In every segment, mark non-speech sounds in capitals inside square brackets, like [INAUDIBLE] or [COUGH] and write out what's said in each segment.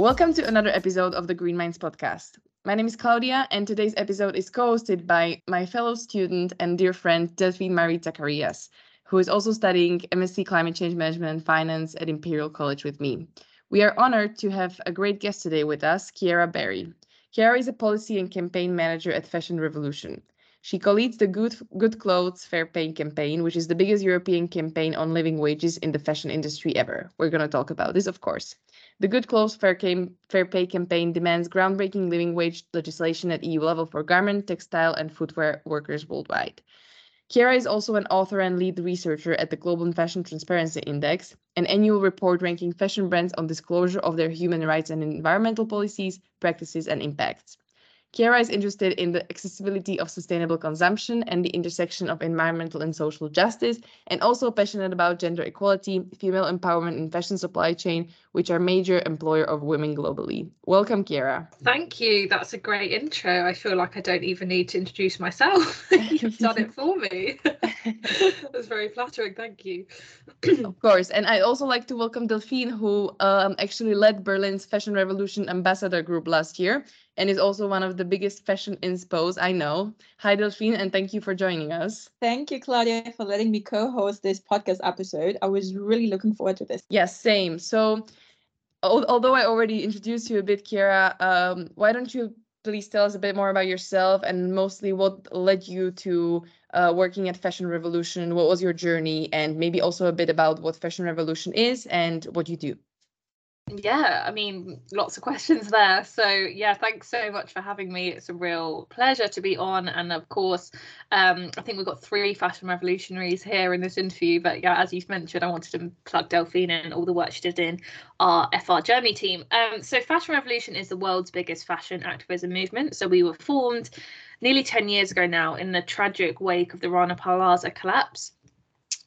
Welcome to another episode of the Green Minds podcast. My name is Claudia, and today's episode is co hosted by my fellow student and dear friend Delphine Marie Zacharias, who is also studying MSc Climate Change Management and Finance at Imperial College with me. We are honored to have a great guest today with us, Ciara Barry. Ciara is a policy and campaign manager at Fashion Revolution. She co-leads the Good, Good Clothes Fair Pay campaign, which is the biggest European campaign on living wages in the fashion industry ever. We're going to talk about this, of course. The Good Clothes Fair, cam- Fair Pay campaign demands groundbreaking living wage legislation at EU level for garment, textile, and footwear workers worldwide. Ciara is also an author and lead researcher at the Global Fashion Transparency Index, an annual report ranking fashion brands on disclosure of their human rights and environmental policies, practices, and impacts. Ciara is interested in the accessibility of sustainable consumption and the intersection of environmental and social justice, and also passionate about gender equality, female empowerment in fashion supply chain, which are major employer of women globally. Welcome, Ciara. Thank you. That's a great intro. I feel like I don't even need to introduce myself. [LAUGHS] You've done it for me. [LAUGHS] That's very flattering. Thank you. of course. And I'd also like to welcome Delphine, who um, actually led Berlin's Fashion Revolution Ambassador Group last year and is also one of the biggest fashion inspos I know. Hi, Delphine, and thank you for joining us. Thank you, Claudia, for letting me co host this podcast episode. I was really looking forward to this. Yes, same. So, although I already introduced you a bit, Ciara, um, why don't you please tell us a bit more about yourself and mostly what led you to uh, working at Fashion Revolution? What was your journey? And maybe also a bit about what Fashion Revolution is and what you do. Yeah, I mean, lots of questions there. So, yeah, thanks so much for having me. It's a real pleasure to be on. And of course, um, I think we've got three fashion revolutionaries here in this interview. But yeah, as you've mentioned, I wanted to plug Delphine and all the work she did in our FR Germany team. Um, so, Fashion Revolution is the world's biggest fashion activism movement. So, we were formed nearly 10 years ago now in the tragic wake of the Rana Plaza collapse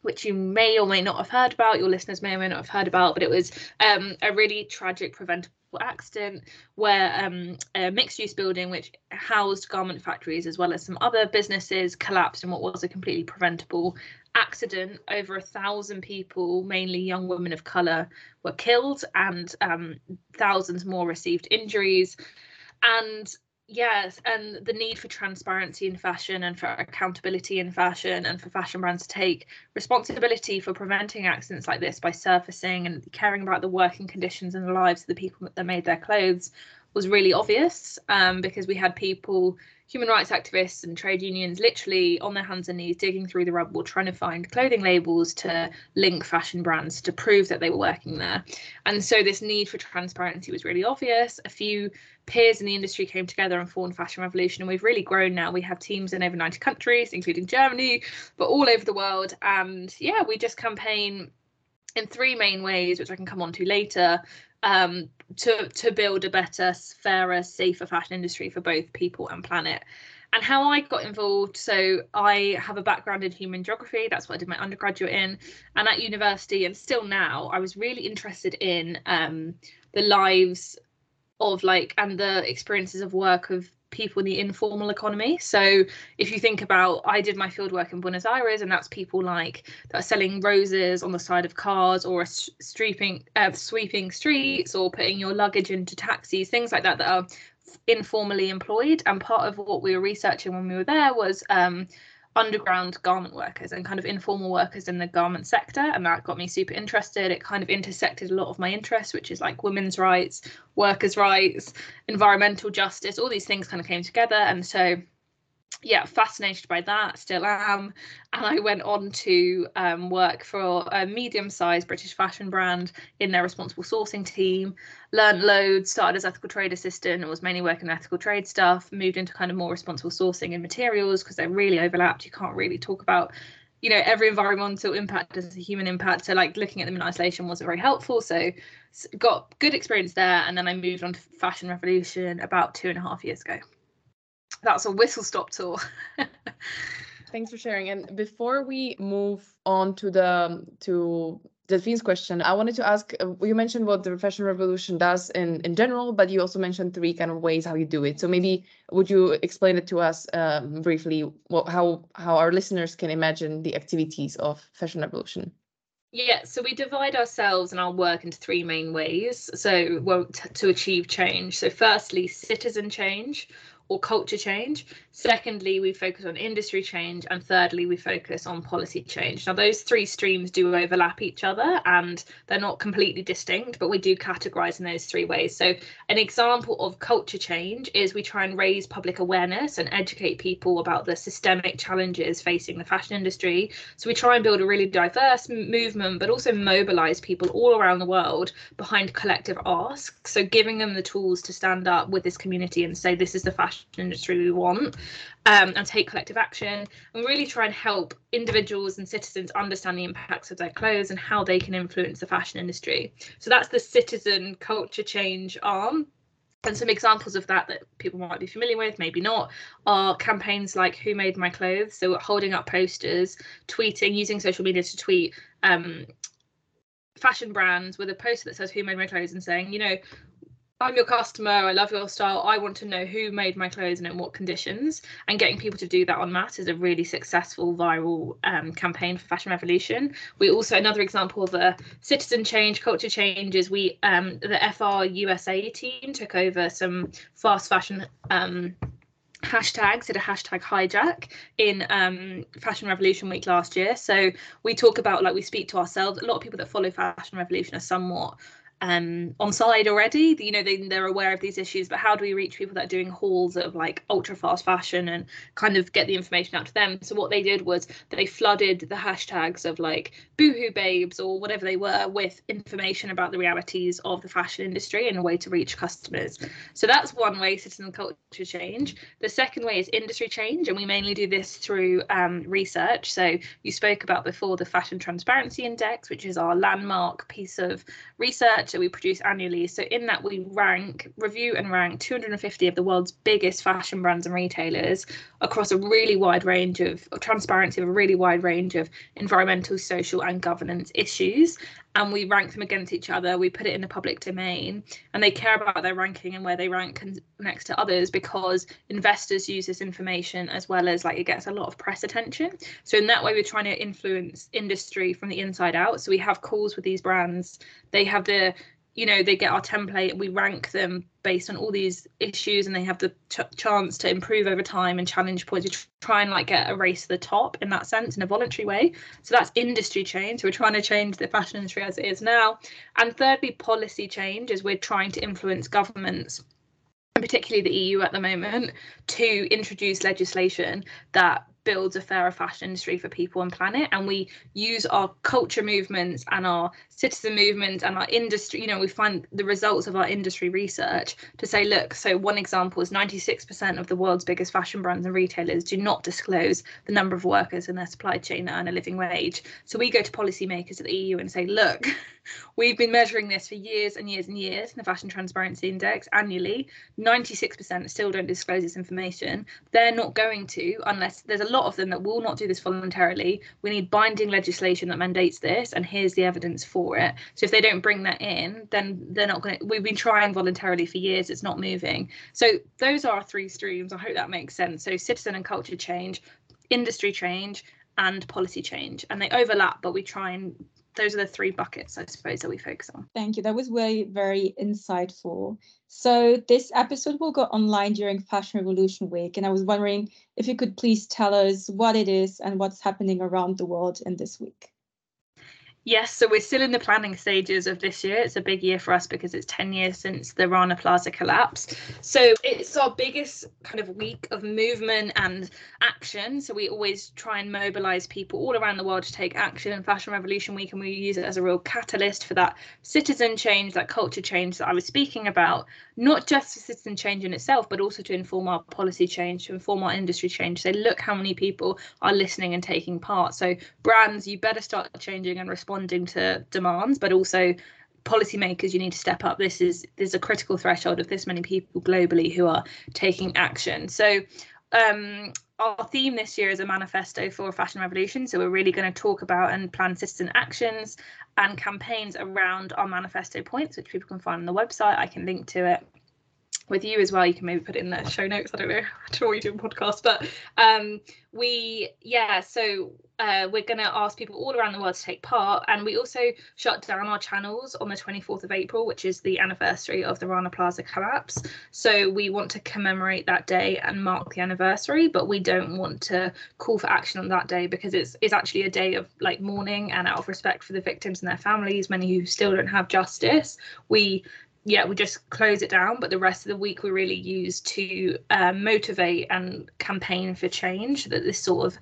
which you may or may not have heard about, your listeners may or may not have heard about, but it was um, a really tragic preventable accident where um, a mixed use building which housed garment factories as well as some other businesses collapsed in what was a completely preventable accident. Over a thousand people, mainly young women of colour, were killed and um, thousands more received injuries. And Yes, and the need for transparency in fashion and for accountability in fashion and for fashion brands to take responsibility for preventing accidents like this by surfacing and caring about the working conditions and the lives of the people that made their clothes was really obvious um, because we had people, human rights activists and trade unions, literally on their hands and knees digging through the rubble, trying to find clothing labels to link fashion brands to prove that they were working there. And so this need for transparency was really obvious. A few peers in the industry came together and formed Fashion Revolution, and we've really grown now. We have teams in over 90 countries, including Germany, but all over the world. And yeah, we just campaign in three main ways, which I can come on to later um, to to build a better, fairer, safer fashion industry for both people and planet. And how I got involved, so I have a background in human geography. That's what I did my undergraduate in, and at university, and still now, I was really interested in um, the lives of like and the experiences of work of people in the informal economy. So if you think about, I did my field work in Buenos Aires, and that's people like that are selling roses on the side of cars, or sweeping uh, sweeping streets, or putting your luggage into taxis, things like that that are informally employed. And part of what we were researching when we were there was um, underground garment workers and kind of informal workers in the garment sector and that got me super interested. It kind of intersected a lot of my interests which is like women's rights workers rights environmental justice all these things kind of came together and so yeah, fascinated by that, still am. And I went on to um, work for a medium sized British fashion brand in their responsible sourcing team, learned loads, started as ethical trade assistant, and was mainly working ethical trade stuff, moved into kind of more responsible sourcing and materials because they're really overlapped. You can't really talk about you know every environmental impact as a human impact so like looking at them in isolation wasn't very helpful so got good experience there and then i moved on to fashion revolution about two and a half years ago that's a whistle stop tour. [LAUGHS] Thanks for sharing. And before we move on to the to Delphine's question, I wanted to ask. Uh, you mentioned what the fashion revolution does in in general, but you also mentioned three kind of ways how you do it. So maybe would you explain it to us um, briefly? What, how how our listeners can imagine the activities of fashion revolution? Yeah, so we divide ourselves and our work into three main ways. So, well, t- to achieve change. So, firstly, citizen change or culture change. Secondly, we focus on industry change. And thirdly, we focus on policy change. Now, those three streams do overlap each other and they're not completely distinct, but we do categorize in those three ways. So, an example of culture change is we try and raise public awareness and educate people about the systemic challenges facing the fashion industry. So, we try and build a really diverse movement, but also mobilize people all around the world behind collective asks. So, giving them the tools to stand up with this community and say, this is the fashion industry we want um, and take collective action and really try and help individuals and citizens understand the impacts of their clothes and how they can influence the fashion industry. So that's the citizen culture change arm. And some examples of that that people might be familiar with, maybe not, are campaigns like Who Made My Clothes? So holding up posters, tweeting, using social media to tweet um, fashion brands with a poster that says Who Made My Clothes and saying, you know, I'm your customer, I love your style, I want to know who made my clothes and in what conditions. And getting people to do that on mass is a really successful viral um, campaign for Fashion Revolution. We also, another example of a citizen change, culture change is we, um, the FR USA team took over some fast fashion um, hashtags did a hashtag hijack in um, fashion revolution week last year so we talk about like we speak to ourselves a lot of people that follow fashion revolution are somewhat um, on side already. You know, they, they're aware of these issues, but how do we reach people that are doing hauls of like ultra fast fashion and kind of get the information out to them? So what they did was they flooded the hashtags of like boohoo babes or whatever they were with information about the realities of the fashion industry and a way to reach customers. So that's one way citizen culture change. The second way is industry change, and we mainly do this through um, research. So you spoke about before the Fashion Transparency Index, which is our landmark piece of research research that we produce annually. So in that we rank, review and rank 250 of the world's biggest fashion brands and retailers across a really wide range of, of transparency of a really wide range of environmental, social and governance issues and we rank them against each other. We put it in the public domain, and they care about their ranking and where they rank next to others because investors use this information as well as like it gets a lot of press attention. So in that way, we're trying to influence industry from the inside out. So we have calls with these brands. They have the you know they get our template we rank them based on all these issues and they have the ch- chance to improve over time and challenge points. We try and like get a race to the top in that sense in a voluntary way. So that's industry change. So we're trying to change the fashion industry as it is now. And thirdly policy change is we're trying to influence governments and particularly the EU at the moment to introduce legislation that builds a fairer fashion industry for people and planet and we use our culture movements and our citizen movements and our industry you know we find the results of our industry research to say look so one example is 96% of the world's biggest fashion brands and retailers do not disclose the number of workers in their supply chain that earn a living wage. So we go to policymakers at the EU and say look [LAUGHS] we've been measuring this for years and years and years in the fashion transparency index annually. 96% still don't disclose this information. They're not going to unless there's a lot of them that will not do this voluntarily. We need binding legislation that mandates this, and here's the evidence for it. So if they don't bring that in, then they're not going to. We've been trying voluntarily for years, it's not moving. So those are our three streams. I hope that makes sense. So citizen and culture change, industry change, and policy change. And they overlap, but we try and those are the three buckets, I suppose, that we focus on. Thank you. That was very, very insightful. So this episode will go online during Fashion Revolution Week. And I was wondering if you could please tell us what it is and what's happening around the world in this week. Yes, so we're still in the planning stages of this year. It's a big year for us because it's 10 years since the Rana Plaza collapse. So it's our biggest kind of week of movement and action. So we always try and mobilize people all around the world to take action in Fashion Revolution Week, and we use it as a real catalyst for that citizen change, that culture change that I was speaking about, not just for citizen change in itself, but also to inform our policy change, to inform our industry change. Say, look how many people are listening and taking part. So brands, you better start changing and responding responding to demands, but also policymakers you need to step up. This is there's a critical threshold of this many people globally who are taking action. So um, our theme this year is a manifesto for a fashion revolution. So we're really going to talk about and plan citizen actions and campaigns around our manifesto points which people can find on the website. I can link to it with you as well. You can maybe put it in the show notes. I don't know. [LAUGHS] I don't know what you do in podcast, but um, we yeah. So uh, we're going to ask people all around the world to take part, and we also shut down our channels on the 24th of April, which is the anniversary of the Rana Plaza collapse. So we want to commemorate that day and mark the anniversary, but we don't want to call for action on that day because it's it's actually a day of like mourning and out of respect for the victims and their families, many who still don't have justice. We yeah, we just close it down. But the rest of the week we really use to uh, motivate and campaign for change that this sort of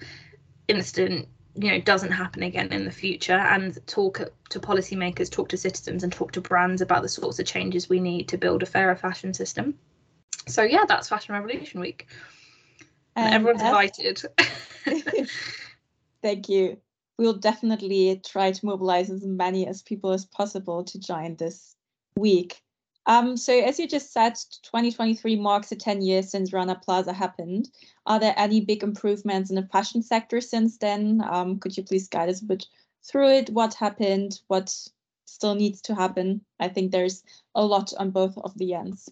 incident you know doesn't happen again in the future and talk to policymakers talk to citizens and talk to brands about the sorts of changes we need to build a fairer fashion system. So yeah that's fashion revolution week. Um, everyone's as... invited. [LAUGHS] Thank you. We'll definitely try to mobilize as many as people as possible to join this week um, so as you just said, 2023 marks the 10 years since Rana Plaza happened. Are there any big improvements in the fashion sector since then? Um, could you please guide us a bit through it? What happened? What still needs to happen? I think there's a lot on both of the ends.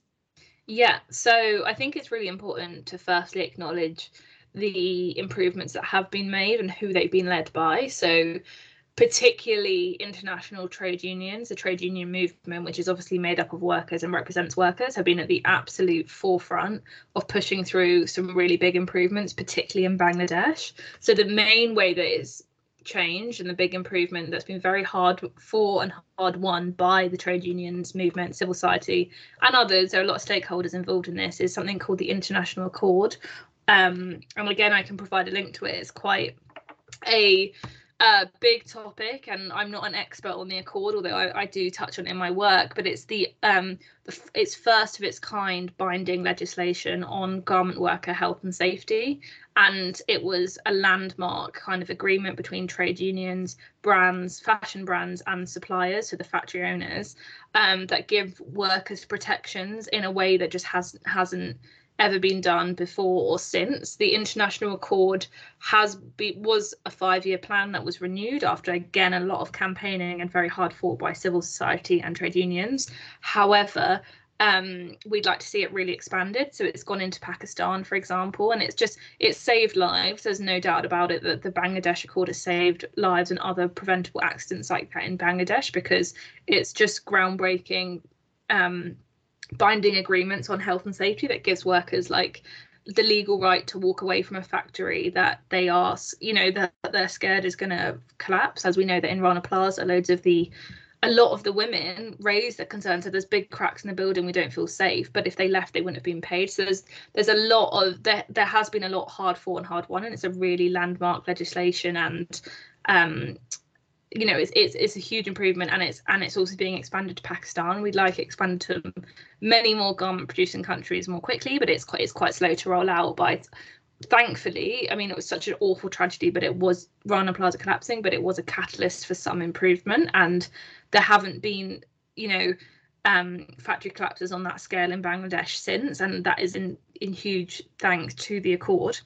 Yeah, so I think it's really important to firstly acknowledge the improvements that have been made and who they've been led by. So particularly international trade unions, the trade union movement, which is obviously made up of workers and represents workers, have been at the absolute forefront of pushing through some really big improvements, particularly in Bangladesh. So the main way that it's changed and the big improvement that's been very hard for and hard won by the trade unions movement, civil society, and others. There are a lot of stakeholders involved in this. Is something called the International Accord, um, and again, I can provide a link to it. It's quite a a big topic, and I'm not an expert on the Accord, although I, I do touch on it in my work. But it's the, um, the it's first of its kind binding legislation on garment worker health and safety, and it was a landmark kind of agreement between trade unions, brands, fashion brands, and suppliers, so the factory owners, um, that give workers protections in a way that just has hasn't ever been done before or since. The international accord has be, was a five-year plan that was renewed after again a lot of campaigning and very hard fought by civil society and trade unions. However, um, we'd like to see it really expanded. So it's gone into Pakistan, for example, and it's just it's saved lives. There's no doubt about it that the Bangladesh Accord has saved lives and other preventable accidents like that in Bangladesh because it's just groundbreaking um, binding agreements on health and safety that gives workers like the legal right to walk away from a factory that they are, you know, that they're scared is going to collapse. As we know that in Rana Plaza, loads of the, a lot of the women raised the concern. So there's big cracks in the building, we don't feel safe. But if they left, they wouldn't have been paid. So there's there's a lot of there there has been a lot hard fought and hard won, and it's a really landmark legislation and um you know it's, it's it's a huge improvement and it's and it's also being expanded to Pakistan. We'd like it expanded to many more garment producing countries more quickly, but it's quite it's quite slow to roll out. But thankfully, I mean it was such an awful tragedy, but it was Rana Plaza collapsing, but it was a catalyst for some improvement. And there haven't been, you know, um, factory collapses on that scale in Bangladesh since, and that is in in huge thanks to the Accord.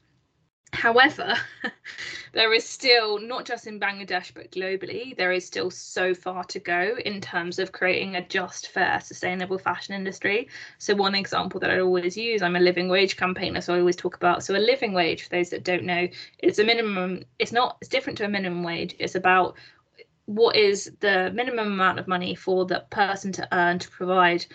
However, [LAUGHS] there is still, not just in Bangladesh, but globally, there is still so far to go in terms of creating a just, fair, sustainable fashion industry. So, one example that I always use, I'm a living wage campaigner, so I always talk about. So, a living wage, for those that don't know, it's a minimum, it's not, it's different to a minimum wage. It's about what is the minimum amount of money for the person to earn to provide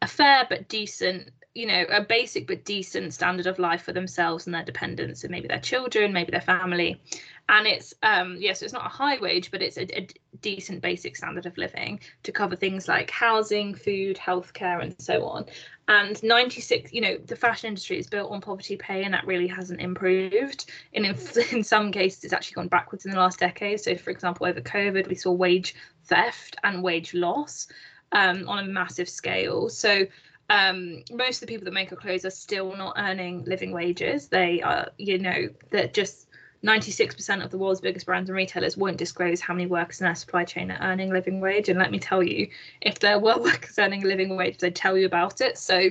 a fair but decent you know a basic but decent standard of life for themselves and their dependents and maybe their children maybe their family. And it's um yes yeah, so it's not a high wage but it's a, a, decent basic standard of living to cover things like housing food healthcare and so on. And 96 you know the fashion industry is built on poverty pay and that really hasn't improved. And in, [LAUGHS] in some cases it's actually gone backwards in the last decade. So for example over covid we saw wage theft and wage loss um, on a massive scale. So um, most of the people that make our clothes are still not earning living wages. They are, you know, that just 96% of the world's biggest brands and retailers won't disclose how many workers in their supply chain are earning living wage. And let me tell you, if there were [LAUGHS] workers earning a living wage, they'd tell you about it. So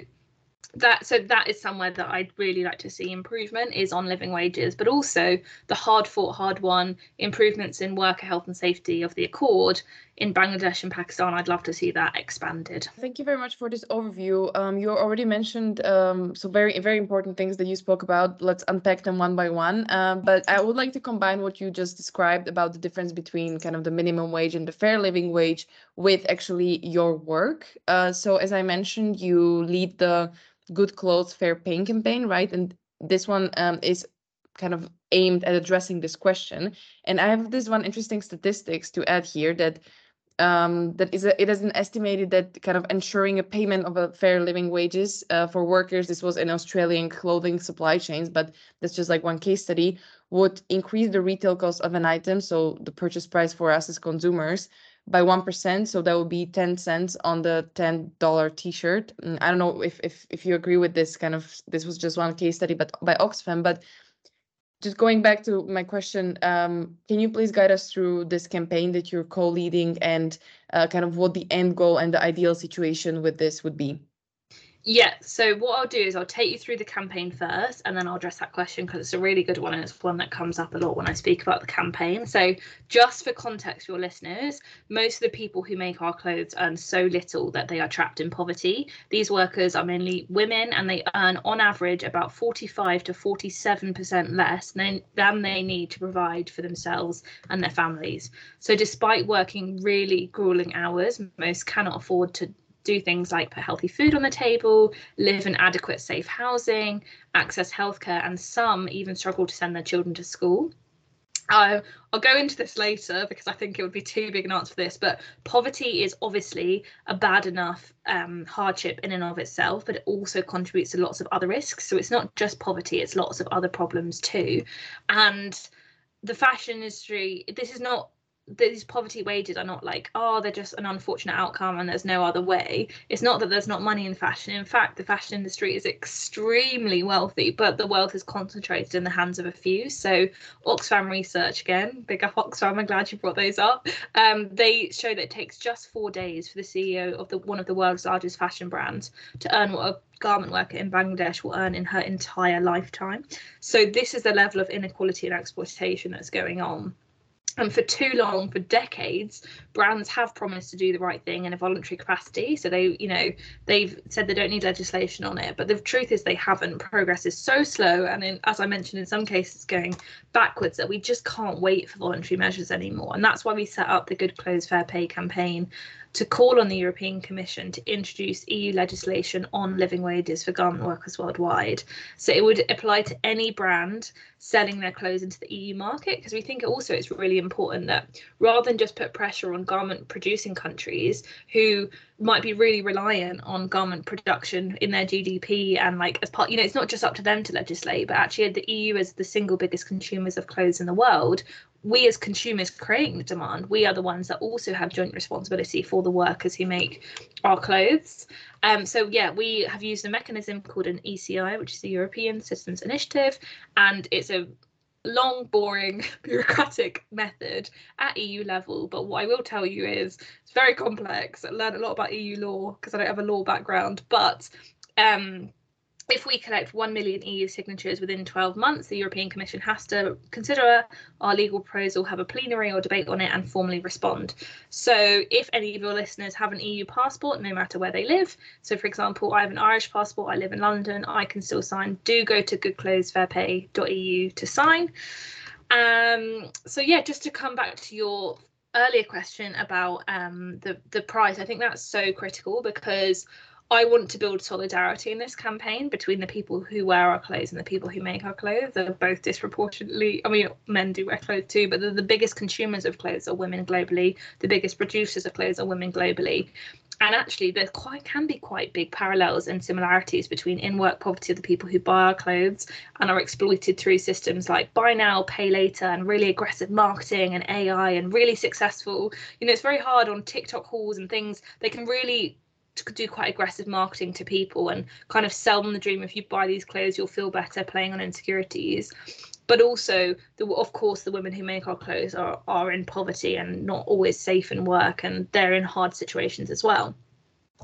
that so that is somewhere that I'd really like to see improvement is on living wages, but also the hard fought, hard won improvements in worker health and safety of the Accord in Bangladesh and Pakistan, I'd love to see that expanded. Thank you very much for this overview. Um, you already mentioned um, very very important things that you spoke about. Let's unpack them one by one. Uh, but I would like to combine what you just described about the difference between kind of the minimum wage and the fair living wage with actually your work. Uh, so as I mentioned, you lead the Good Clothes Fair Paying campaign, right? And this one um, is kind of aimed at addressing this question. And I have this one interesting statistics to add here that um, that is a, it has been estimated that kind of ensuring a payment of a fair living wages uh, for workers, this was in Australian clothing supply chains, but that's just like one case study, would increase the retail cost of an item, so the purchase price for us as consumers, by 1%. So that would be 10 cents on the $10 t-shirt. Mm, I don't know if, if, if you agree with this kind of, this was just one case study but by Oxfam, but just going back to my question, um, can you please guide us through this campaign that you're co-leading and uh, kind of what the end goal and the ideal situation with this would be? Yeah, so what I'll do is I'll take you through the campaign first and then I'll address that question because it's a really good one and it's one that comes up a lot when I speak about the campaign. So, just for context for your listeners, most of the people who make our clothes earn so little that they are trapped in poverty. These workers are mainly women and they earn on average about 45 to 47% less than, than they need to provide for themselves and their families. So, despite working really grueling hours, most cannot afford to do things like put healthy food on the table, live in adequate, safe housing, access healthcare, and some even struggle to send their children to school. Uh, I'll go into this later because I think it would be too big an answer for this. But poverty is obviously a bad enough um, hardship in and of itself, but it also contributes to lots of other risks. So it's not just poverty; it's lots of other problems too. And the fashion industry, this is not these poverty wages are not like oh they're just an unfortunate outcome and there's no other way. It's not that there's not money in fashion. In fact the fashion industry is extremely wealthy but the wealth is concentrated in the hands of a few. So oxfam research again big up oxfam i'm glad you brought those up. Um, they show that it takes just four days for the ceo of the one of the world's largest fashion brands to earn what a garment worker in Bangladesh will earn in her entire lifetime. So this is the level of inequality and exploitation that's going on and for too long for decades brands have promised to do the right thing in a voluntary capacity. So they you know they've said they don't need legislation on it. But the truth is they haven't. Progress is so slow. And in, as i mentioned in some cases going backwards that we just can't wait for voluntary measures anymore. And that's why we set up the good clothes fair pay campaign to call on the European Commission to introduce EU legislation on living wages for garment workers worldwide. So it would apply to any brand selling their clothes into the EU market because we think also it's really important that rather than just put pressure on garment producing countries who might be really reliant on garment production in their GDP and like as part you know it's not just up to them to legislate but actually the EU is the single biggest consumers of clothes in the world we as consumers creating the demand, we are the ones that also have joint responsibility for the workers who make our clothes. Um, so yeah, we have used a mechanism called an ECI, which is the European Citizens Initiative, and it's a long, boring, [LAUGHS] bureaucratic method at EU level. But what I will tell you is it's very complex. I learned a lot about EU law because I don't have a law background, but um, if we collect 1 million EU signatures within 12 months, the European Commission has to consider our legal proposal, have a plenary or debate on it, and formally respond. So, if any of your listeners have an EU passport, no matter where they live, so for example, I have an Irish passport, I live in London, I can still sign. Do go to goodclothesfairpay.eu to sign. Um, so, yeah, just to come back to your earlier question about um, the the price, I think that's so critical because I want to build solidarity in this campaign between the people who wear our clothes and the people who make our clothes. They're both disproportionately, I mean, men do wear clothes too, but the biggest consumers of clothes are women globally. The biggest producers of clothes are women globally. And actually, there quite can be quite big parallels and similarities between in-work poverty of the people who buy our clothes and are exploited through systems like buy now, pay later, and really aggressive marketing and AI and really successful. You know, it's very hard on TikTok hauls and things. They can really do quite aggressive marketing to people and kind of sell them the dream. If you buy these clothes you'll feel better playing on insecurities. But also the, of course the women who make our clothes are, are in poverty and not always safe in work and they're in hard situations as well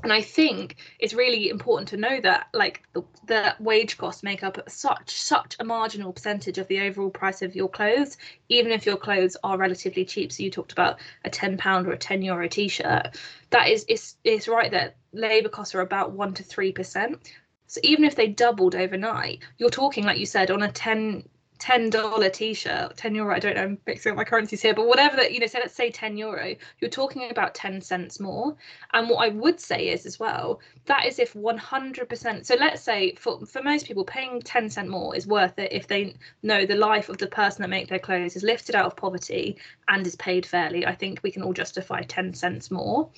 and i think it's really important to know that like the, the, wage costs make up such such a marginal percentage of the overall price of your clothes even if your clothes are relatively cheap. So you talked about a 10 pound or a 10 euro t-shirt. That is it's, it's right that labor costs are about 1 to 3 percent. So even if they doubled overnight you're talking like you said on a 10 ten dollar t-shirt, ten euro. I don't know, I'm mixing up my currencies here, but whatever that you know. So let's say ten euro. You're talking about ten cents more. And what I would say is as well that is if 100%. So let's say for for most people, paying ten cent more is worth it if they know the life of the person that make their clothes is lifted out of poverty and is paid fairly. I think we can all justify ten cents more.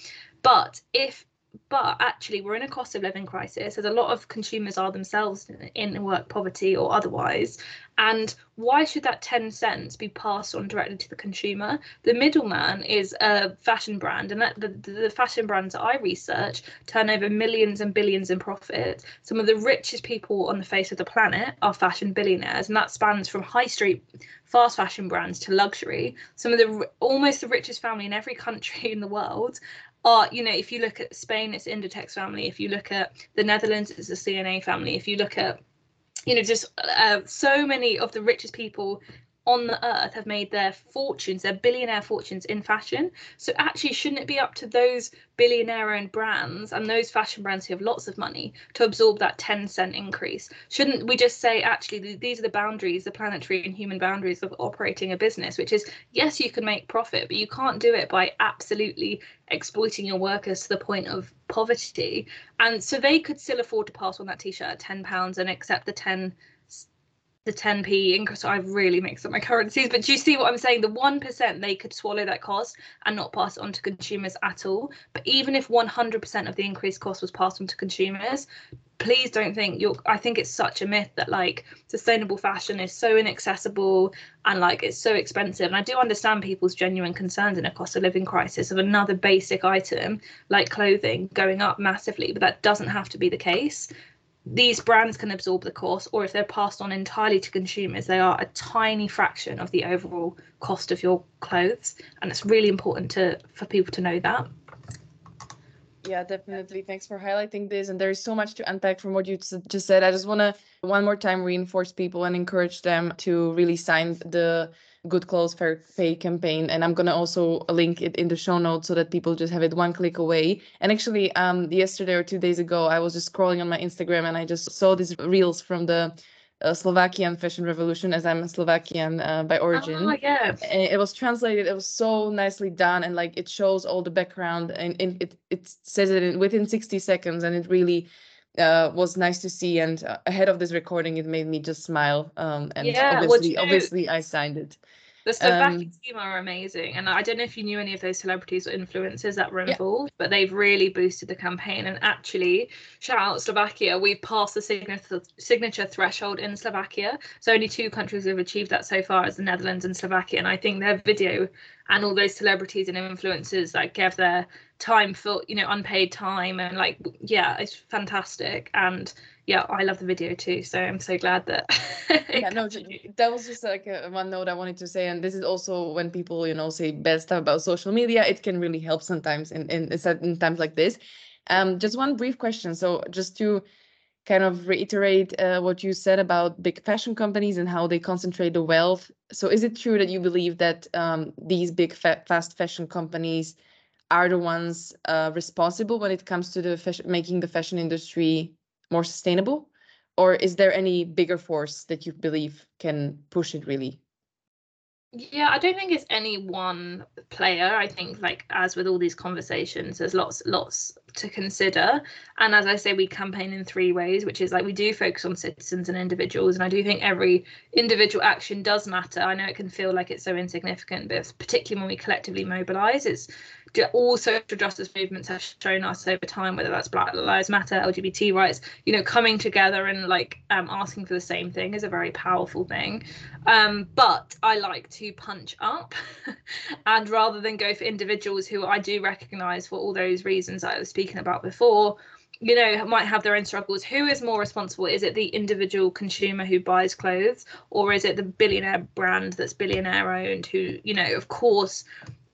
But if but actually we're in a cost of living crisis. As a lot of consumers are themselves in work poverty or otherwise. And why should that 10 cents be passed on directly to the consumer? The middleman is a fashion brand and the, the fashion brands that i research turn over millions and billions in profit some of the richest people on the face of the planet are fashion billionaires and that spans from high street fast fashion brands to luxury. Some of the almost the richest family in every country [LAUGHS] in the world are, you know, if you look at Spain, it's Inditex family. If you look at the Netherlands, it's the C&A family. If you look at, you know, just uh, so many of the richest people on the earth have made their fortunes, their billionaire fortunes in fashion. So actually, shouldn't it be up to those billionaire owned brands and those fashion brands who have lots of money to absorb that 10 cent increase? Shouldn't we just say, actually, these are the boundaries, the planetary and human boundaries of operating a business, which is, yes, you can make profit, but you can't do it by absolutely exploiting your workers to the point of poverty. And so they could still afford to pass on that t shirt at £10 and accept the 10 the 10p increase. So I've really mixed up my currencies, but do you see what I'm saying? The 1% they could swallow that cost and not pass it on to consumers at all. But even if 100% of the increased cost was passed on to consumers, please don't think you're I think it's such a myth that like sustainable fashion is so inaccessible and like it's so expensive. And I do understand people's genuine concerns in a cost of living crisis of another basic item like clothing going up massively, but that doesn't have to be the case these brands can absorb the cost, or if they're passed on entirely to consumers, they are a tiny fraction of the overall cost of your clothes. And it's really important to for people to know that. Yeah, definitely. Thanks for highlighting this. And there's so much to unpack from what you just said. I just want to one more time reinforce people and encourage them to really sign the Good Clothes Fair Pay campaign, and I'm gonna also link it in the show notes so that people just have it one click away. And actually, um, yesterday or two days ago, I was just scrolling on my Instagram and I just saw these reels from the uh, Slovakian fashion revolution, as I'm a Slovakian uh, by origin. Oh, yeah. It was translated. It was so nicely done, and like it shows all the background, and, and it it says it in, within 60 seconds, and it really uh, was nice to see. And uh, ahead of this recording, it made me just smile. Um, and yeah, obviously, obviously, I signed it. The Slovak um, team are amazing, and I don't know if you knew any of those celebrities or influencers that were involved, yeah. but they've really boosted the campaign. And actually, shout out Slovakia, we've passed the signature signature threshold in Slovakia. So only two countries have achieved that so far, as the Netherlands and Slovakia. And I think their video and all those celebrities and influencers like gave their time for you know unpaid time and like yeah, it's fantastic and yeah, I love the video too. So I'm so glad that. [LAUGHS] yeah, no, that was just like a, one note I wanted to say, and this is also when people, you know, say bad stuff about social media, it can really help sometimes in in certain times like this. Um, just one brief question. So just to kind of reiterate uh, what you said about big fashion companies and how they concentrate the wealth. So is it true that you believe that um, these big fa fast fashion companies are the ones uh, responsible when it comes to the fashion, making the fashion industry more sustainable? Or is there any bigger force that you believe can push it really? Yeah, I don't think it's any one player. I think like as with all these conversations, there's lots lots to consider. And as I say, we campaign in three ways, which is like we do focus on citizens and individuals. And I do think every individual action does matter. I know it can feel like it's so insignificant, but particularly when we collectively mobilize, it's all social justice movements have shown us over time, whether that's Black Lives Matter, LGBT rights, you know, coming together and like um, asking for the same thing is a very powerful thing. Um, but I like to punch up, [LAUGHS] and rather than go for individuals who I do recognise for all those reasons I was speaking about before, you know might have their own struggles who is more responsible is it the individual consumer who buys clothes or is it the billionaire brand that's billionaire owned who you know of course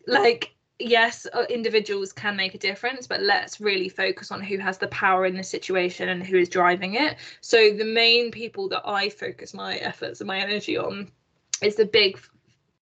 like yes, uh, individuals can make a difference, but let's really focus on who has the power in the situation and who is driving it. So the main people that I focus my efforts and my energy on is the big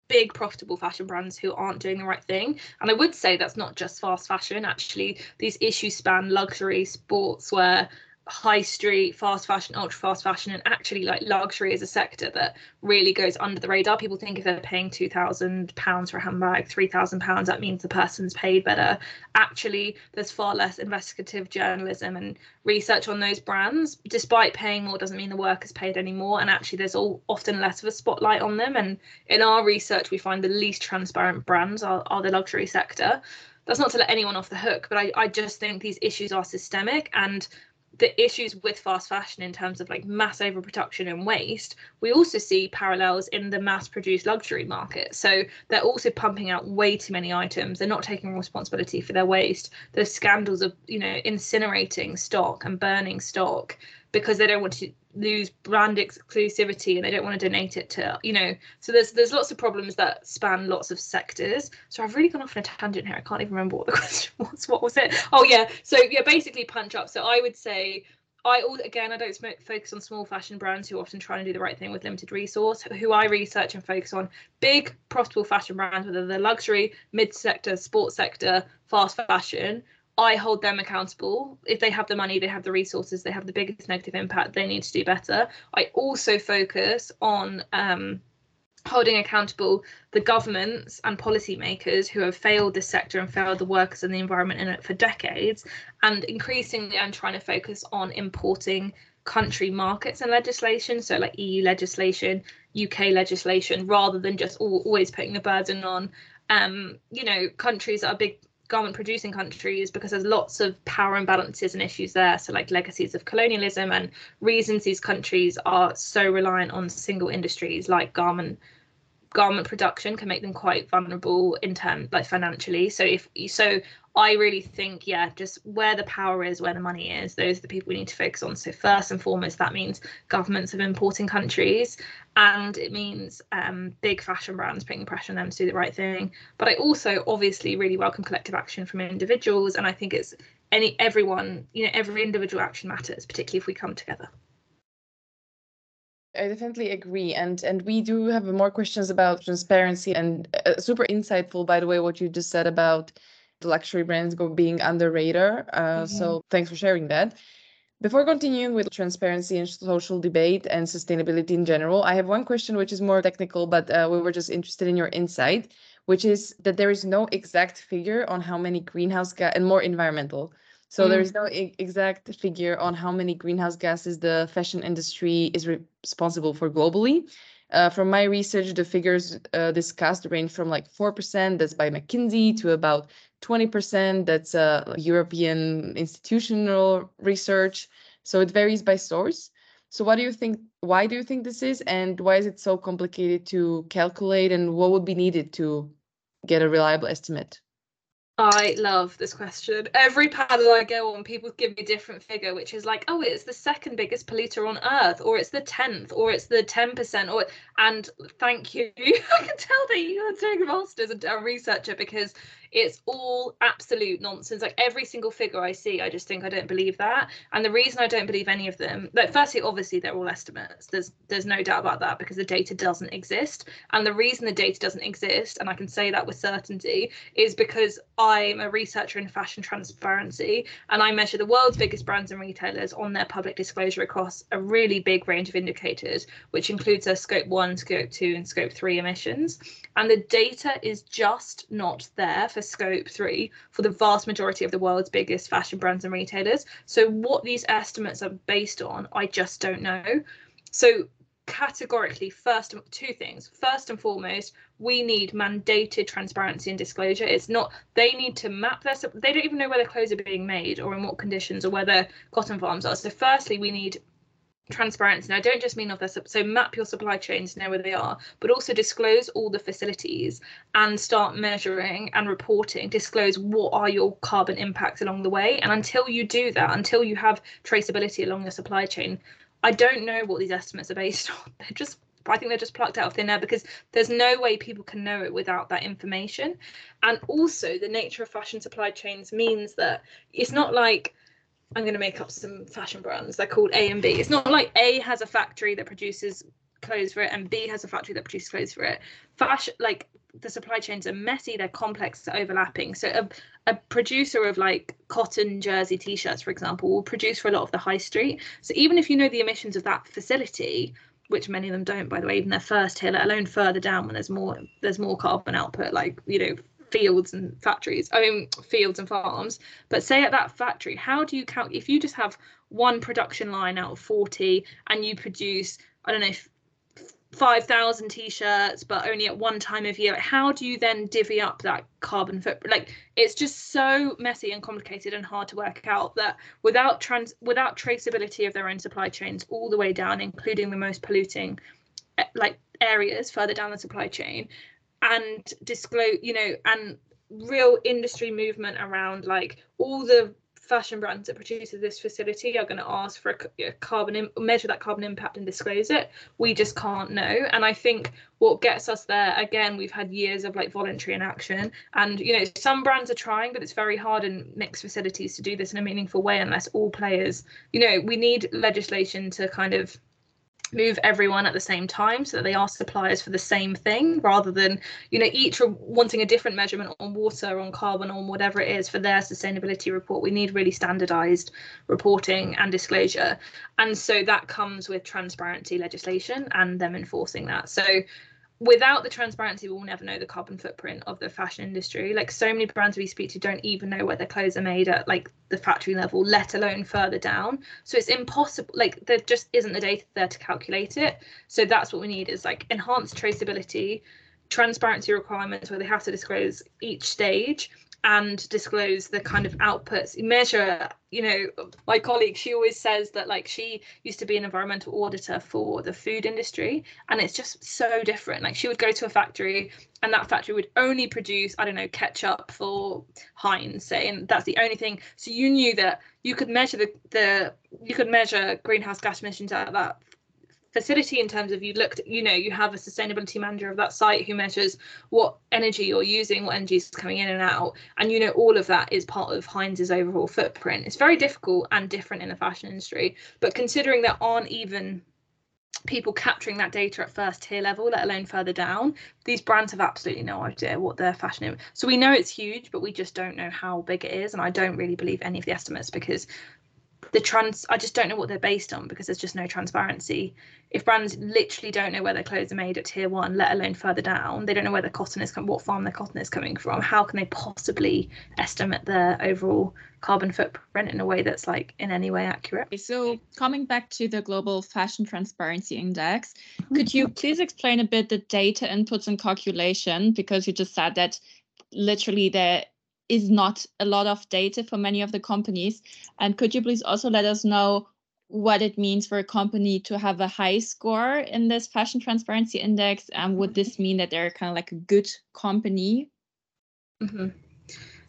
big profitable fashion brands who aren't doing the right thing. And I would say that's not just fast fashion. Actually, these issues span luxury, sportswear, high street, fast fashion, ultra fast fashion, and actually like luxury is a sector that really goes under the radar. People think if they're paying two thousand pounds for a handbag, three thousand pounds, that means the person's paid better. Actually, there's far less investigative journalism and research on those brands. Despite paying more, doesn't mean the work is paid anymore. And actually, there's all often less of a spotlight on them. And in our research, we find the least transparent brands are, are the luxury sector that's not to let anyone off the hook, but I, I just think these issues are systemic and the issues with fast fashion in terms of like mass overproduction and waste, we also see parallels in the mass produced luxury market. So they're also pumping out way too many items. They're not taking responsibility for their waste. There's scandals of, you know, incinerating stock and burning stock because they don't want to lose brand exclusivity and they don't want to donate it to you know. So there's there's lots of problems that span lots of sectors. So i've really gone off on a tangent here. I can't even remember what the [LAUGHS] question was. What was it? Oh yeah. So yeah basically punch up. So i would say I all again, I don't focus on small fashion brands who often trying to do the right thing with limited resource. Who I research and focus on big profitable fashion brands, whether they're luxury, mid sector, sports sector, fast fashion, I hold them accountable. If they have the money, they have the resources, they have the biggest negative impact, they need to do better. I also focus on um, holding accountable the governments and policymakers who have failed this sector and failed the workers and the environment in it for decades. And increasingly, I'm trying to focus on importing country markets and legislation, so like EU legislation, UK legislation, rather than just always putting the burden on um, you know, countries that are big garment producing countries because there's lots of power imbalances and issues there. So, like legacies of colonialism and reasons these countries are so reliant on single industries like garment garment production can make them quite vulnerable in terms like financially so if so i really think yeah just where the power is where the money is those are the people we need to focus on. So first and foremost that means governments of importing countries and it means um, big fashion brands putting pressure on them to do the right thing. But i also obviously really welcome collective action from individuals and i think it's any everyone you know every individual action matters particularly if we come together. I definitely agree, and and we do have more questions about transparency and uh, super insightful, by the way, what you just said about the luxury brands go being under radar. Uh, mm-hmm. So thanks for sharing that. Before continuing with transparency and social debate and sustainability in general, I have one question which is more technical, but uh, we were just interested in your insight, which is that there is no exact figure on how many greenhouse gas and more environmental so mm. there's no I- exact figure on how many greenhouse gases the fashion industry is re- responsible for globally. Uh, from my research, the figures uh, discussed range from like 4%, that's by McKinsey, to about 20%, that's uh, European institutional research. So it varies by source. So what do you think, why do you think this is, and why is it so complicated to calculate, and what would be needed to get a reliable estimate? I love this question. Every panel I go on, people give me a different figure, which is like, oh, it's the second biggest polluter on Earth, or it's the tenth, or it's the ten percent, or and thank you. [LAUGHS] I can tell that you're doing masters and a researcher because it's all absolute nonsense. Like every single figure I see, I just think I don't believe that. And the reason I don't believe any of them, like firstly, obviously they're all estimates. There's there's no doubt about that because the data doesn't exist. And the reason the data doesn't exist, and I can say that with certainty, is because I'm a researcher in fashion transparency and I measure the world's biggest brands and retailers on their public disclosure across a really big range of indicators, which includes their scope one, scope two, and scope three emissions. And the data is just not there for scope three for the vast majority of the world's biggest fashion brands and retailers. So, what these estimates are based on, I just don't know. So, categorically, first, two things. First and foremost, we need mandated transparency and disclosure. It's not, they need to map their, they don't even know where their clothes are being made or in what conditions or where their cotton farms are. So, firstly, we need transparency. And I don't just mean of their so map your supply chains, know where they are, but also disclose all the facilities and start measuring and reporting. Disclose what are your carbon impacts along the way. And until you do that, until you have traceability along the supply chain, I don't know what these estimates are based [LAUGHS] on. They're just I think they're just plucked out of thin air because there's no way people can know it without that information. And also, the nature of fashion supply chains means that it's not like I'm going to make up some fashion brands. They're called A and B. It's not like A has a factory that produces clothes for it and B has a factory that produces clothes for it. Fashion, like the supply chains are messy, they're complex, they're overlapping. So a, a producer of like cotton jersey t-shirts, for example, will produce for a lot of the high street. So even if you know the emissions of that facility, which many of them don't, by the way, even their first tier, let alone further down when there's more there's more carbon output, like you know fields and factories i mean fields and farms. But say at that factory how do you count if you just have one production line out of 40 and you produce i don't know 5,000 t-shirts but only at one time of year how do you then divvy up that carbon footprint? Like it's just so messy and complicated and hard to work out that without trans without traceability of their own supply chains all the way down including the most polluting eh, like areas further down the supply chain and disclose you know and real industry movement around like all the fashion brands that produce this facility are going to ask for a, carbon measure that carbon impact and disclose it. We just can't know. And i think what gets us there again we've had years of like voluntary inaction. And you know some brands are trying but it's very hard in mixed facilities to do this in a meaningful way unless all players you know we need legislation to kind of move everyone at the same time so that they are suppliers for the same thing rather than you know each wanting a different measurement on water on carbon on whatever it is for their sustainability report. We need really standardized reporting and disclosure. And so that comes with transparency legislation and them enforcing that. So without the transparency, we'll never know the carbon footprint of the fashion industry. Like so many brands we speak to don't even know where their clothes are made at like the factory level, let alone further down. So it's impossible. Like there just isn't the data there to calculate it. So that's what we need is like enhanced traceability, transparency requirements where they have to disclose each stage and disclose the kind of outputs. Measure you know my colleague she always says that like she used to be an environmental auditor for the food industry and it's just so different. Like she would go to a factory and that factory would only produce i don't know ketchup for heinz say and that's the only thing. So you knew that you could measure the the you could measure greenhouse gas emissions at that facility in terms of you looked you know you have a sustainability manager of that site who measures what energy you're using what energy is coming in and out. And you know all of that is part of heinz's overall footprint. It's very difficult and different in the fashion industry but considering there aren't even people capturing that data at first tier level let alone further down these brands have absolutely no idea what their fashion is. So we know it's huge but we just don't know how big it is. And i don't really believe any of the estimates because the trans i just don't know what they're based on because there's just no transparency. If brands literally don't know where their clothes are made at tier one let alone further down they don't know where the cotton is coming, what farm their cotton is coming from how can they possibly estimate their overall carbon footprint in a way that's like in any way accurate? So coming back to the global fashion transparency index mm-hmm. could you please explain a bit the data inputs and calculation? Because you just said that literally there is not a lot of data for many of the companies. And could you please also let us know what it means for a company to have a high score in this fashion transparency index? And would this mean that they're kind of like a good company? Mm-hmm.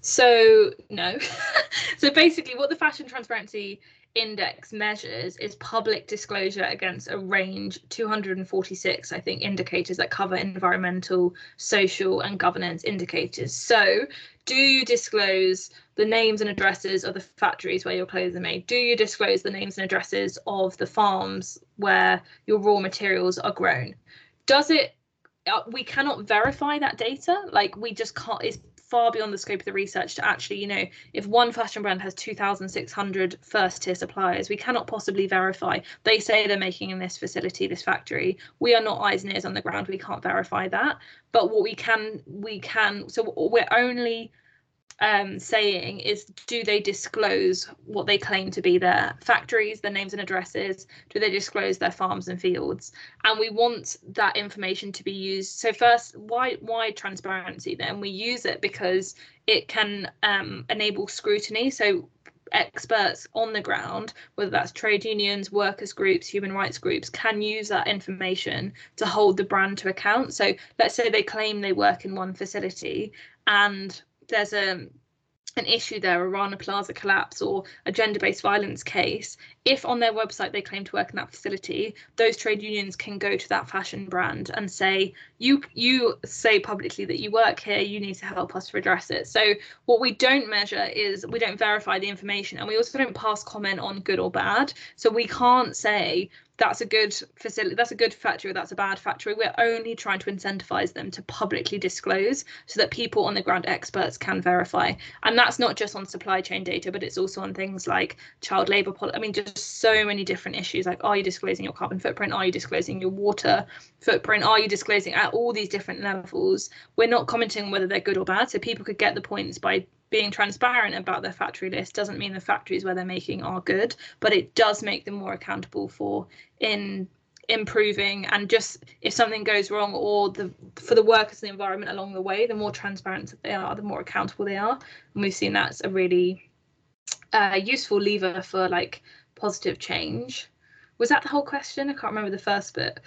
So, no. [LAUGHS] so, basically, what the fashion transparency index measures is public disclosure against a range 246 i think indicators that cover environmental social and governance indicators. So do you disclose the names and addresses of the factories where your clothes are made? Do you disclose the names and addresses of the farms where your raw materials are grown? Does it uh, we cannot verify that data. Like we just can't it's far beyond the scope of the research to actually, you know, if one fashion brand has 2,600 first tier suppliers, we cannot possibly verify. They say they're making in this facility, this factory. We are not eyes and ears on the ground. We can't verify that. But what we can, we can, so we're only um, saying is do they disclose what they claim to be their factories, their names and addresses? Do they disclose their farms and fields? And we want that information to be used. So first, why why transparency? Then we use it because it can um, enable scrutiny. So experts on the ground, whether that's trade unions, workers groups, human rights groups, can use that information to hold the brand to account. So let's say they claim they work in one facility and there's a an issue there, a Rana Plaza collapse or a gender-based violence case, if on their website they claim to work in that facility, those trade unions can go to that fashion brand and say, you you say publicly that you work here, you need to help us to address it. So what we don't measure is we don't verify the information and we also don't pass comment on good or bad. So we can't say that's a good facility that's a good factory or that's a bad factory. We're only trying to incentivize them to publicly disclose so that people on the ground experts can verify. And that's not just on supply chain data but it's also on things like child labor i mean just so many different issues like are you disclosing your carbon footprint? Are you disclosing your water footprint? Are you disclosing at all these different levels? We're not commenting whether they're good or bad so people could get the points by being transparent about their factory list doesn't mean the factories where they're making are good, but it does make them more accountable for in improving and just if something goes wrong or the for the workers and the environment along the way the more transparent they are the more accountable they are and we've seen that's a really uh, useful lever for like positive change was that the whole question i can't remember the first bit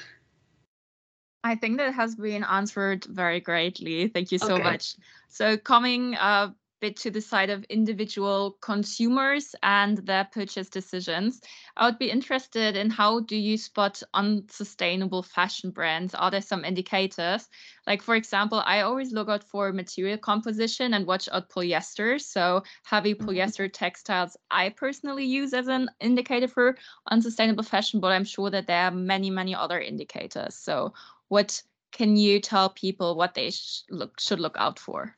I think that has been answered very greatly. Thank you so okay. much. So coming uh, bit to the side of individual consumers and their purchase decisions. I would be interested in how do you spot unsustainable fashion brands? Are there some indicators? Like for example, I always look out for material composition and watch out polyester. So heavy mm-hmm. polyester textiles I personally use as an indicator for unsustainable fashion, but I'm sure that there are many, many other indicators. So what can you tell people what they sh look should look out for?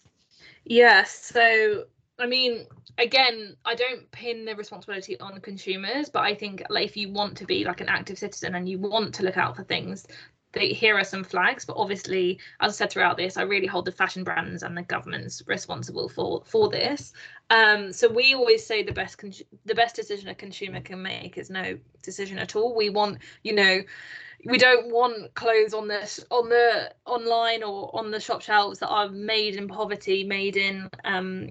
Yes. So, I mean, again, I don't pin the responsibility on consumers, but I think like if you want to be like an active citizen and you want to look out for things, here are some flags. But obviously, as I said throughout this, I really hold the fashion brands and the governments responsible for for this. Um, so we always say the best the best decision a consumer can make is no decision at all. We want, you know, we don't want clothes on this on the online or on the shop shelves that are made in poverty, made in um,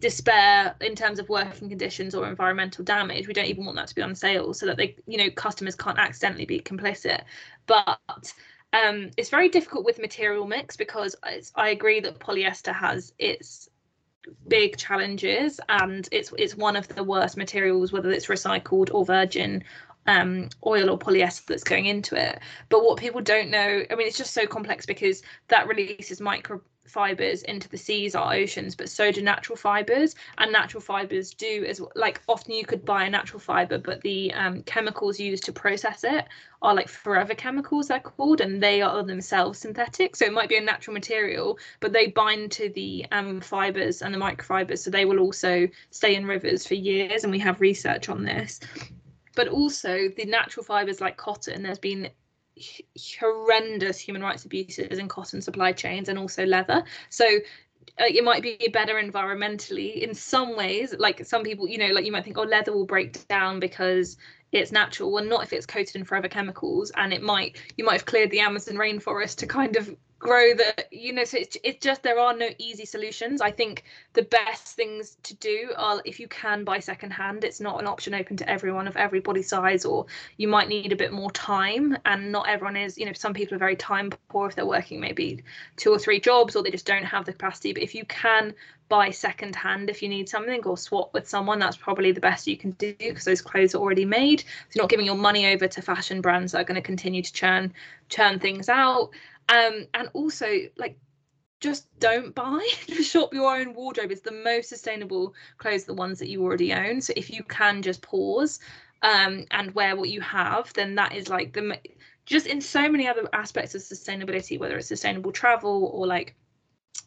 despair in terms of working conditions or environmental damage. We don't even want that to be on sale so that they, you know, customers can't accidentally be complicit. But um, it's very difficult with material mix because I agree that polyester has its big challenges and it's it's one of the worst materials whether it's recycled or virgin um, oil or polyester that's going into it. But what people don't know, I mean, it's just so complex because that releases microfibers into the seas or oceans, but so do natural fibers. And natural fibers do as well. like often you could buy a natural fiber, but the um, chemicals used to process it are like forever chemicals they're called and they are themselves synthetic so it might be a natural material but they bind to the um, fibers and the microfibers so they will also stay in rivers for years and we have research on this but also the natural fibers like cotton there's been horrendous human rights abuses in cotton supply chains and also leather. So uh, it might be better environmentally in some ways like some people you know like you might think oh leather will break down because it's natural. Well not if it's coated in forever chemicals and it might you might have cleared the amazon rainforest to kind of grow the you know so it's, it's just there are no easy solutions. I think the best things to do are if you can buy second hand it's not an option open to everyone of every body size or you might need a bit more time and not everyone is you know some people are very time poor if they're working maybe two or three jobs or they just don't have the capacity. But if you can buy second hand if you need something or swap with someone that's probably the best you can do because those clothes are already made. So you're not giving your money over to fashion brands that are going to continue to churn churn things out um, and also like just don't buy [LAUGHS] shop your own wardrobe. It's the most sustainable clothes the ones that you already own. So if you can just pause um, and wear what you have then that is like the just in so many other aspects of sustainability whether it's sustainable travel or like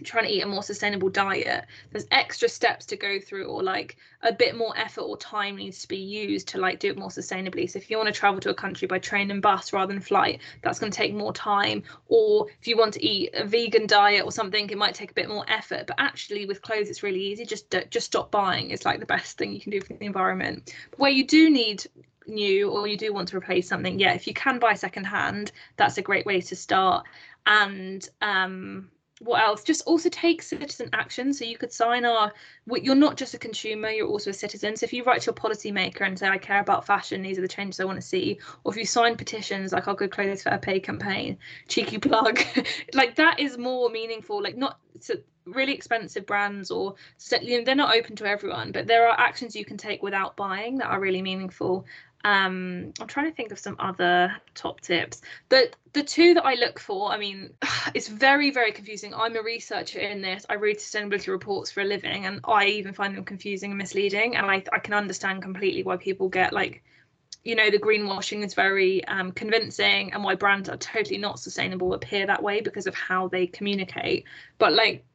trying to eat a more sustainable diet there's extra steps to go through or like a bit more effort or time needs to be used to like do it more sustainably. So if you want to travel to a country by train and bus rather than flight that's going to take more time. Or if you want to eat a vegan diet or something it might take a bit more effort. But actually with clothes it's really easy. Just just stop buying it's like the best thing you can do for the environment. But where you do need new or you do want to replace something yeah if you can buy second hand that's a great way to start. And um what else? Just also take citizen action. So you could sign our you're not just a consumer you're also a citizen. So if you write to your policymaker and say i care about fashion these are the changes i want to see or if you sign petitions like our good clothes fair pay campaign cheeky plug [LAUGHS] like that is more meaningful like not really expensive brands or you know, they're not open to everyone but there are actions you can take without buying that are really meaningful um i'm trying to think of some other top tips the the two that i look for i mean [SIGHS] it's very very confusing. I'm a researcher in this. I read sustainability reports for a living and i even find them confusing and misleading and i, I can understand completely why people get like you know the greenwashing is very um, convincing and why brands are totally not sustainable appear that way because of how they communicate. But like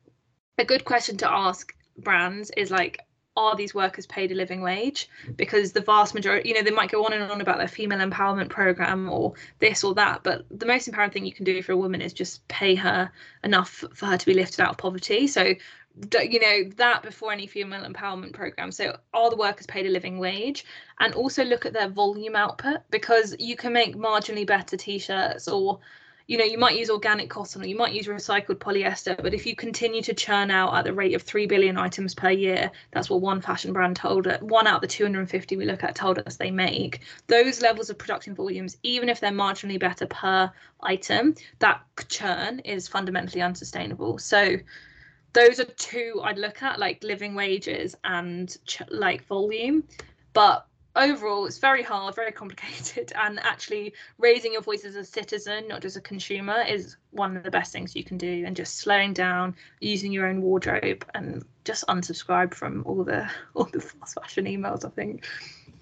a good question to ask brands is like are these workers paid a living wage? Because the vast majority you know they might go on and on about their female empowerment program or this or that but the most empowering thing you can do for a woman is just pay her enough for her to be lifted out of poverty. So you know that before any female empowerment program. So are the workers paid a living wage? And also look at their volume output because you can make marginally better t-shirts or you know you might use organic cotton or you might use recycled polyester but if you continue to churn out at the rate of 3 billion items per year that's what one fashion brand told it one out of the 250 we look at told us they make. Those levels of production volumes even if they're marginally better per item that churn is fundamentally unsustainable. So those are two i'd look at like living wages and ch- like volume. But overall it's very hard very complicated [LAUGHS] and actually raising your voice as a citizen not just a consumer is one of the best things you can do and just slowing down using your own wardrobe and just unsubscribe from all the [LAUGHS] all the fast fashion emails i think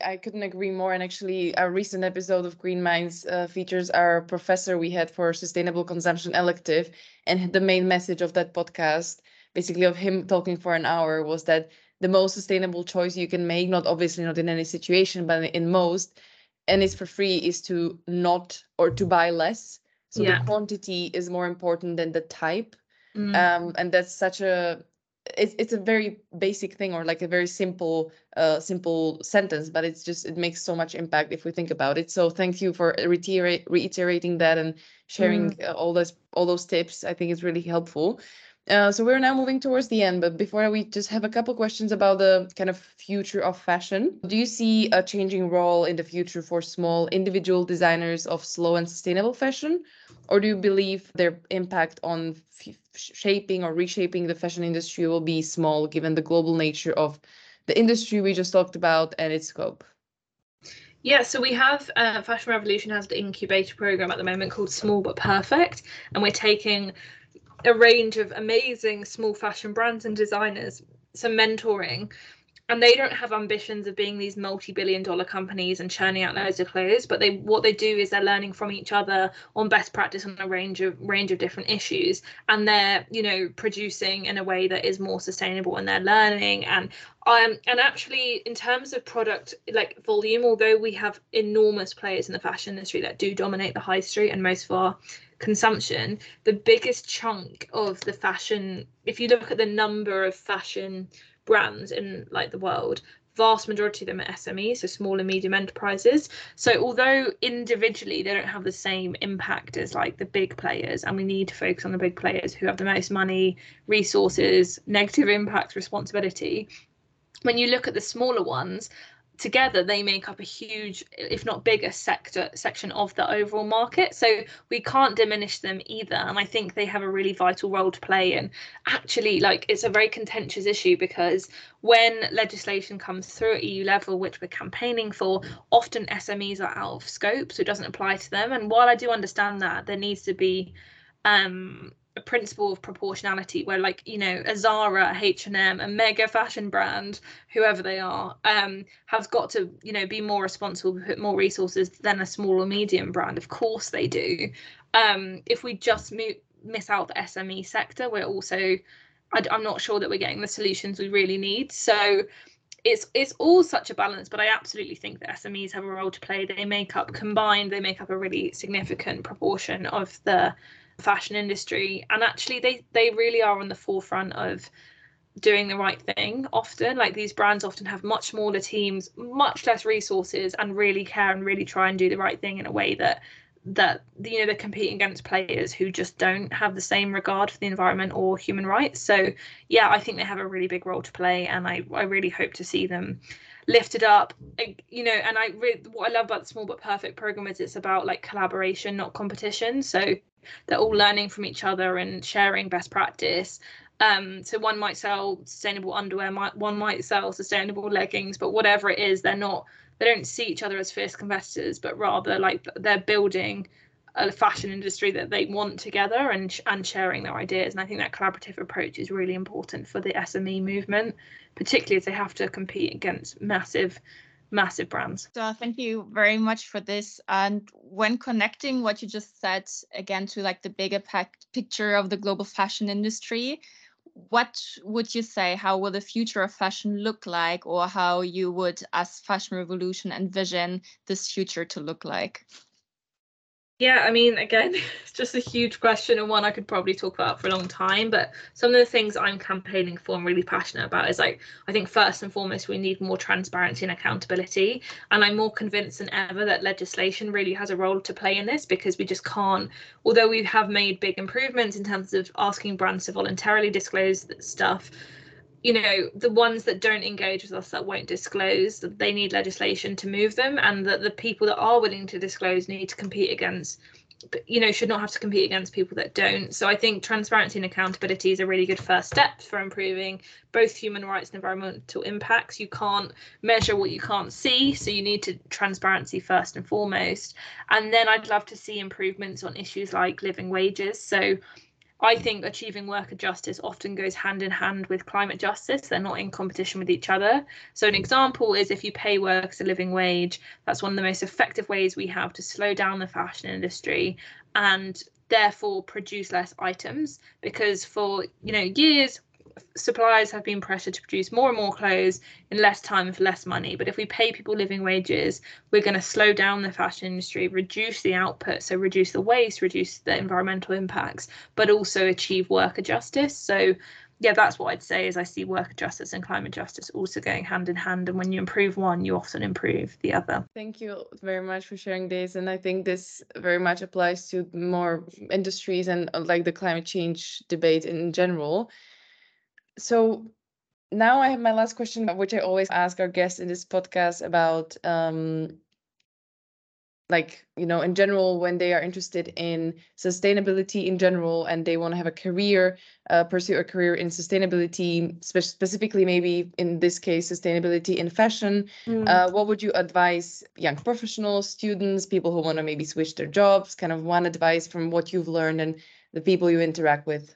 I couldn't agree more. And actually, a recent episode of Green Minds uh, features our professor we had for sustainable consumption elective. And the main message of that podcast, basically, of him talking for an hour, was that the most sustainable choice you can make not obviously not in any situation but in most and it's for free is to not or to buy less so yeah. the quantity is more important than the type mm. um, and that's such a it's, it's a very basic thing or like a very simple uh, simple sentence but it's just it makes so much impact if we think about it so thank you for reiterate, reiterating that and sharing mm. uh, all those all those tips i think it's really helpful uh, so we're now moving towards the end, but before we just have a couple questions about the kind of future of fashion. Do you see a changing role in the future for small individual designers of slow and sustainable fashion? Or do you believe their impact on shaping or reshaping the fashion industry will be small given the global nature of the industry we just talked about and its scope? Yeah, so we have uh, Fashion Revolution has the incubator program at the moment called Small but Perfect, and we're taking a range of amazing small fashion brands and designers some mentoring and they don't have ambitions of being these multi-billion dollar companies and churning out loads of clothes but they what they do is they're learning from each other on best practice on a range of range of different issues and they're you know producing in a way that is more sustainable and they're learning. And um and actually in terms of product like volume although we have enormous players in the fashion industry that do dominate the high street and most of our consumption, the biggest chunk of the fashion, if you look at the number of fashion brands in like the world, vast majority of them are SMEs, so small and medium enterprises. So although individually they don't have the same impact as like the big players, and we need to focus on the big players who have the most money, resources, negative impact, responsibility. When you look at the smaller ones, together they make up a huge if not bigger sector section of the overall market. So we can't diminish them either. And i think they have a really vital role to play and actually like it's a very contentious issue because when legislation comes through at eu level which we're campaigning for often smes are out of scope so it doesn't apply to them. And while i do understand that there needs to be um a principle of proportionality where like you know a zara h&m a mega fashion brand whoever they are um has got to you know be more responsible put more resources than a small or medium brand. Of course they do. Um if we just mo- miss out the sme sector we're also I, i'm not sure that we're getting the solutions we really need. So it's it's all such a balance but i absolutely think that smes have a role to play. They make up combined they make up a really significant proportion of the fashion industry and actually they they really are on the forefront of doing the right thing often. Like these brands often have much smaller teams much less resources and really care and really try and do the right thing in a way that that you know they're competing against players who just don't have the same regard for the environment or human rights. So yeah i think they have a really big role to play and i i really hope to see them lifted up. You know and i really what i love about the small but perfect program is it's about like collaboration not competition. So they're all learning from each other and sharing best practice Um, so one might sell sustainable underwear, might, one might sell sustainable leggings, but whatever it is, they're not they don't see each other as fierce competitors, but rather like they're building a fashion industry that they want together and and sharing their ideas. And I think that collaborative approach is really important for the SME movement, particularly as they have to compete against massive massive brands. So thank you very much for this. And when connecting what you just said again to like the bigger picture of the global fashion industry, what would you say how will the future of fashion look like or how you would as fashion revolution envision this future to look like yeah, I mean, again, [LAUGHS] it's just a huge question and one I could probably talk about for a long time. But some of the things I'm campaigning for and really passionate about is like, I think first and foremost, we need more transparency and accountability. And I'm more convinced than ever that legislation really has a role to play in this because we just can't, although we have made big improvements in terms of asking brands to voluntarily disclose stuff you know the ones that don't engage with us that won't disclose that they need legislation to move them and that the people that are willing to disclose need to compete against you know should not have to compete against people that don't. So i think transparency and accountability is a really good first step for improving both human rights and environmental impacts. You can't measure what you can't see so you need to transparency first and foremost. And then i'd love to see improvements on issues like living wages. So I think achieving worker justice often goes hand in hand with climate justice. They're not in competition with each other. So, an example is if you pay workers a living wage, that's one of the most effective ways we have to slow down the fashion industry and therefore produce less items. Because for you know years, suppliers have been pressured to produce more and more clothes in less time and for less money. But if we pay people living wages, we're going to slow down the fashion industry, reduce the output, so reduce the waste, reduce the environmental impacts, but also achieve worker justice. So yeah, that's what I'd say is I see worker justice and climate justice also going hand in hand. And when you improve one, you often improve the other. Thank you very much for sharing this. And I think this very much applies to more industries and uh, like the climate change debate in general so now I have my last question, which I always ask our guests in this podcast about, um, like, you know, in general, when they are interested in sustainability in general and they want to have a career, uh, pursue a career in sustainability, spe- specifically, maybe in this case, sustainability in fashion, mm. uh, what would you advise young professionals, students, people who want to maybe switch their jobs? Kind of one advice from what you've learned and the people you interact with.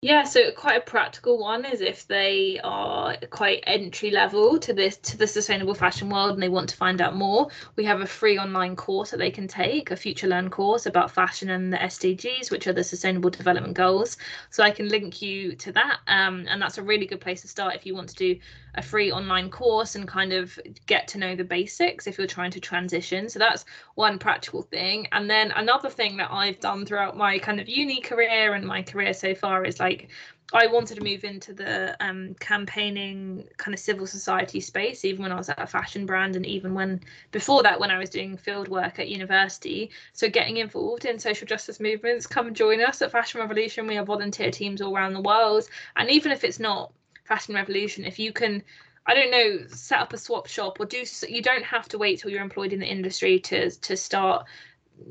Yeah, so quite a practical one is if they are quite entry level to this to the sustainable fashion world and they want to find out more, we have a free online course that they can take, a future learn course about fashion and the SDGs, which are the Sustainable Development Goals. So I can link you to that, um, and that's a really good place to start if you want to do a free online course and kind of get to know the basics if you're trying to transition. So that's one practical thing. And then another thing that I've done throughout my kind of uni career and my career so far is like I wanted to move into the um, campaigning kind of civil society space, even when I was at a fashion brand, and even when before that, when I was doing field work at university. So, getting involved in social justice movements, come join us at Fashion Revolution. We have volunteer teams all around the world. And even if it's not fashion revolution if you can i don't know set up a swap shop or do you don't have to wait till you're employed in the industry to to start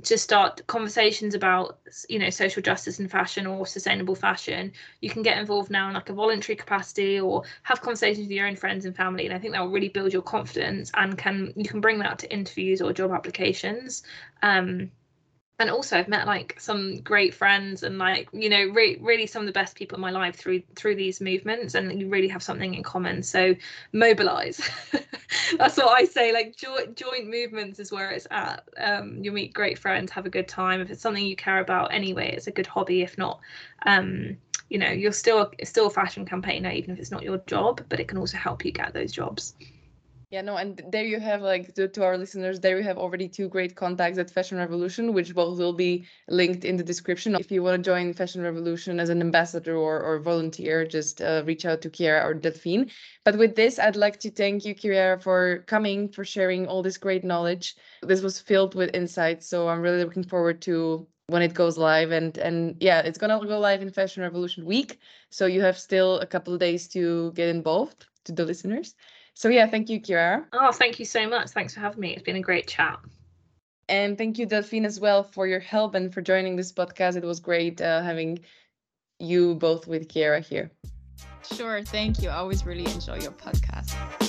to start conversations about you know social justice and fashion or sustainable fashion. You can get involved now in like a voluntary capacity or have conversations with your own friends and family and i think that will really build your confidence and can you can bring that to interviews or job applications. Um, and also I've met like some great friends and like you know re- really some of the best people in my life through through these movements and you really have something in common. So mobilize. [LAUGHS] That's what I say like jo- joint movements is where it's at. Um, you meet great friends have a good time. If it's something you care about anyway it's a good hobby. If not um, you know you're still still a fashion campaigner even if it's not your job but it can also help you get those jobs yeah, no, and there you have like to, to our listeners, there you have already two great contacts at Fashion Revolution, which both will be linked in the description. If you want to join Fashion Revolution as an ambassador or, or volunteer, just uh, reach out to Ciara or Delphine. But with this, I'd like to thank you, Ciara, for coming, for sharing all this great knowledge. This was filled with insights, so I'm really looking forward to when it goes live and and yeah it's gonna go live in fashion revolution week so you have still a couple of days to get involved to the listeners so yeah, thank you, Ciara. Oh, thank you so much. Thanks for having me. It's been a great chat. And thank you, Delphine, as well, for your help and for joining this podcast. It was great uh, having you both with Ciara here. Sure, thank you. I always really enjoy your podcast.